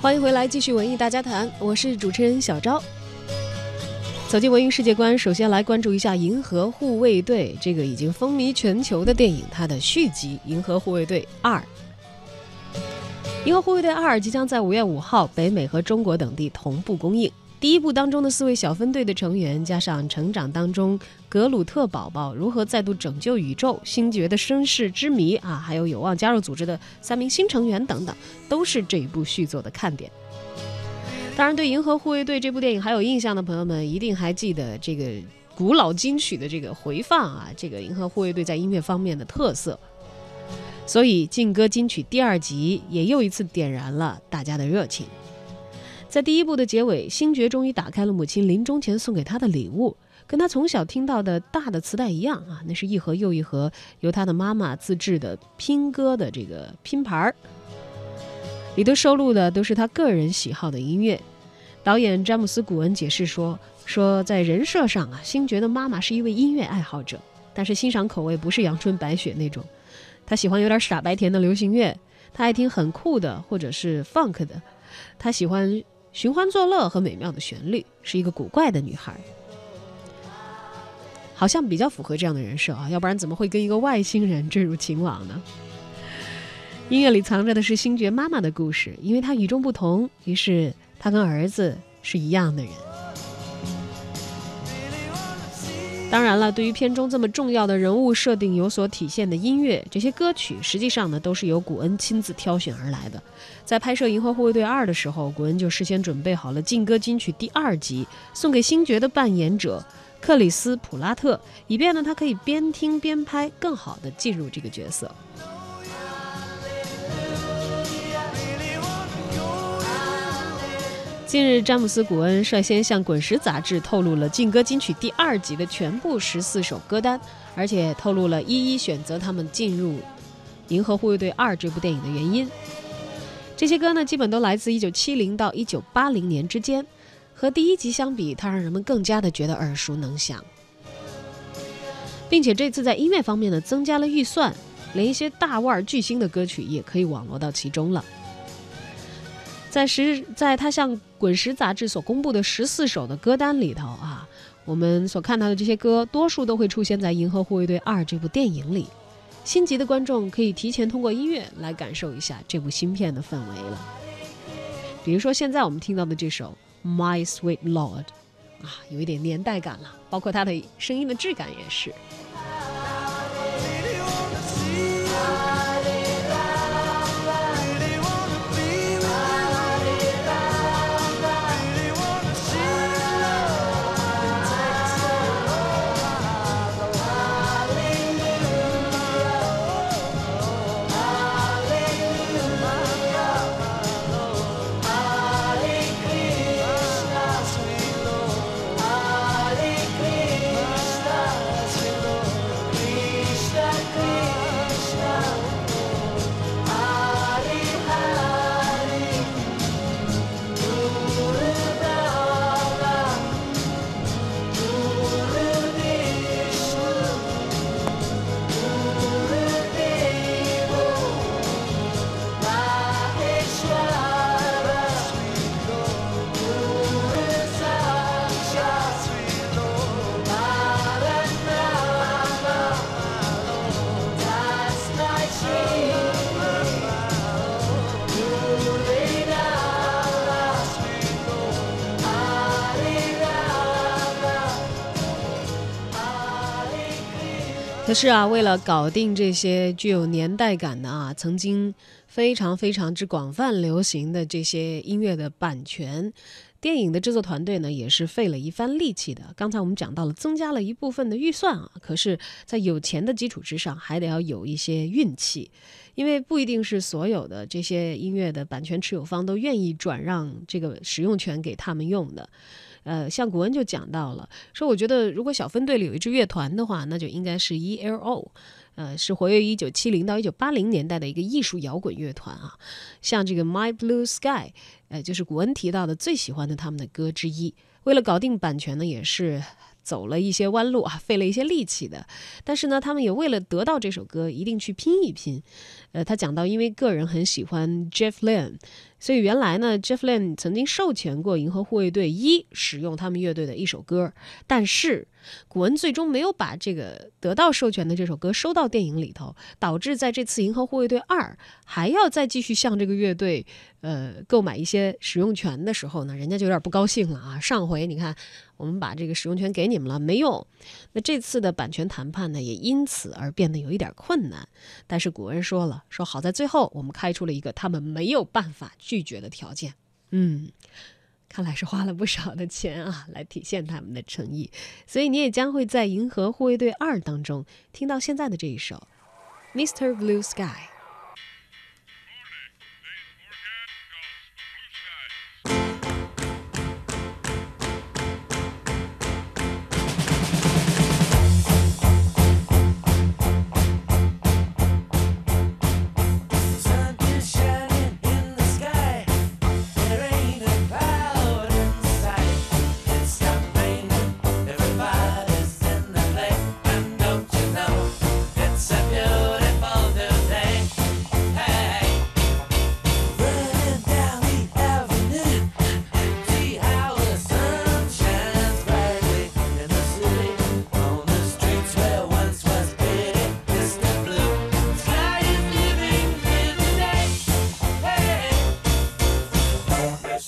欢迎回来，继续文艺大家谈，我是主持人小昭。走进文艺世界观，首先来关注一下《银河护卫队》这个已经风靡全球的电影，它的续集《银河护卫队二》。《银河护卫队二》即将在五月五号北美和中国等地同步公映。第一部当中的四位小分队的成员，加上成长当中格鲁特宝宝如何再度拯救宇宙、星爵的身世之谜啊，还有有望加入组织的三名新成员等等，都是这一部续作的看点。当然，对《银河护卫队》这部电影还有印象的朋友们，一定还记得这个古老金曲的这个回放啊，这个《银河护卫队》在音乐方面的特色。所以，劲歌金曲第二集也又一次点燃了大家的热情。在第一部的结尾，星爵终于打开了母亲临终前送给他的礼物，跟他从小听到的大的磁带一样啊，那是一盒又一盒由他的妈妈自制的拼歌的这个拼盘儿，里头收录的都是他个人喜好的音乐。导演詹姆斯·古恩解释说：“说在人设上啊，星爵的妈妈是一位音乐爱好者，但是欣赏口味不是阳春白雪那种，他喜欢有点傻白甜的流行乐，他爱听很酷的或者是 funk 的，他喜欢。”寻欢作乐和美妙的旋律，是一个古怪的女孩，好像比较符合这样的人设啊，要不然怎么会跟一个外星人坠入情网呢？音乐里藏着的是星爵妈妈的故事，因为她与众不同，于是她跟儿子是一样的人。当然了，对于片中这么重要的人物设定有所体现的音乐，这些歌曲实际上呢都是由古恩亲自挑选而来的。在拍摄《银河护卫队二》的时候，古恩就事先准备好了劲歌金曲第二集，送给星爵的扮演者克里斯·普拉特，以便呢他可以边听边拍，更好的进入这个角色。近日，詹姆斯·古恩率先向《滚石》杂志透露了《劲歌金曲》第二集的全部十四首歌单，而且透露了一一选择他们进入《银河护卫队二》这部电影的原因。这些歌呢，基本都来自1970到1980年之间，和第一集相比，它让人们更加的觉得耳熟能详，并且这次在音乐方面呢，增加了预算，连一些大腕巨星的歌曲也可以网罗到其中了。在十，在他向《滚石》杂志所公布的十四首的歌单里头啊，我们所看到的这些歌，多数都会出现在《银河护卫队二》这部电影里。心急的观众可以提前通过音乐来感受一下这部新片的氛围了。比如说，现在我们听到的这首《My Sweet Lord》，啊，有一点年代感了，包括它的声音的质感也是。可是啊，为了搞定这些具有年代感的啊，曾经非常非常之广泛流行的这些音乐的版权，电影的制作团队呢也是费了一番力气的。刚才我们讲到了，增加了一部分的预算啊，可是，在有钱的基础之上，还得要有一些运气，因为不一定是所有的这些音乐的版权持有方都愿意转让这个使用权给他们用的。呃，像古恩就讲到了，说我觉得如果小分队里有一支乐团的话，那就应该是 E.L.O，呃，是活跃于一九七零到一九八零年代的一个艺术摇滚乐团啊。像这个 My Blue Sky，呃，就是古恩提到的最喜欢的他们的歌之一。为了搞定版权呢，也是走了一些弯路啊，费了一些力气的。但是呢，他们也为了得到这首歌，一定去拼一拼。呃，他讲到，因为个人很喜欢 Jeff Lynne，所以原来呢，Jeff Lynne 曾经授权过银河护卫队一使用他们乐队的一首歌，但是古恩最终没有把这个得到授权的这首歌收到电影里头，导致在这次银河护卫队二还要再继续向这个乐队呃购买一些使用权的时候呢，人家就有点不高兴了啊。上回你看，我们把这个使用权给你们了，没用，那这次的版权谈判呢，也因此而变得有一点困难。但是古恩说了。说好在最后，我们开出了一个他们没有办法拒绝的条件。嗯，看来是花了不少的钱啊，来体现他们的诚意。所以你也将会在《银河护卫队二》当中听到现在的这一首《Mr. Blue Sky》。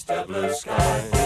step blue sky.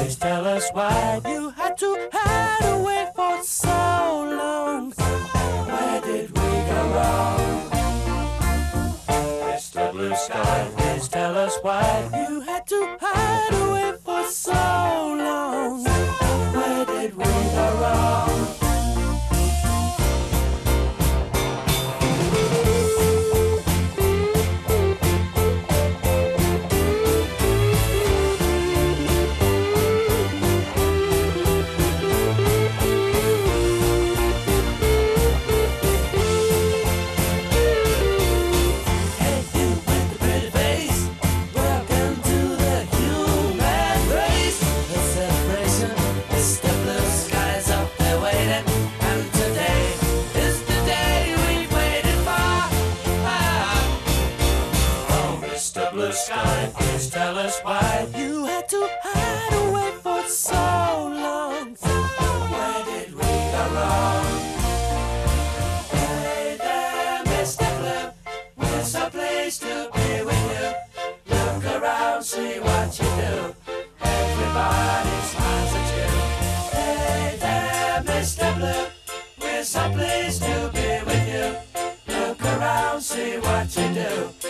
We're so pleased to be with you. Look around, see what you do.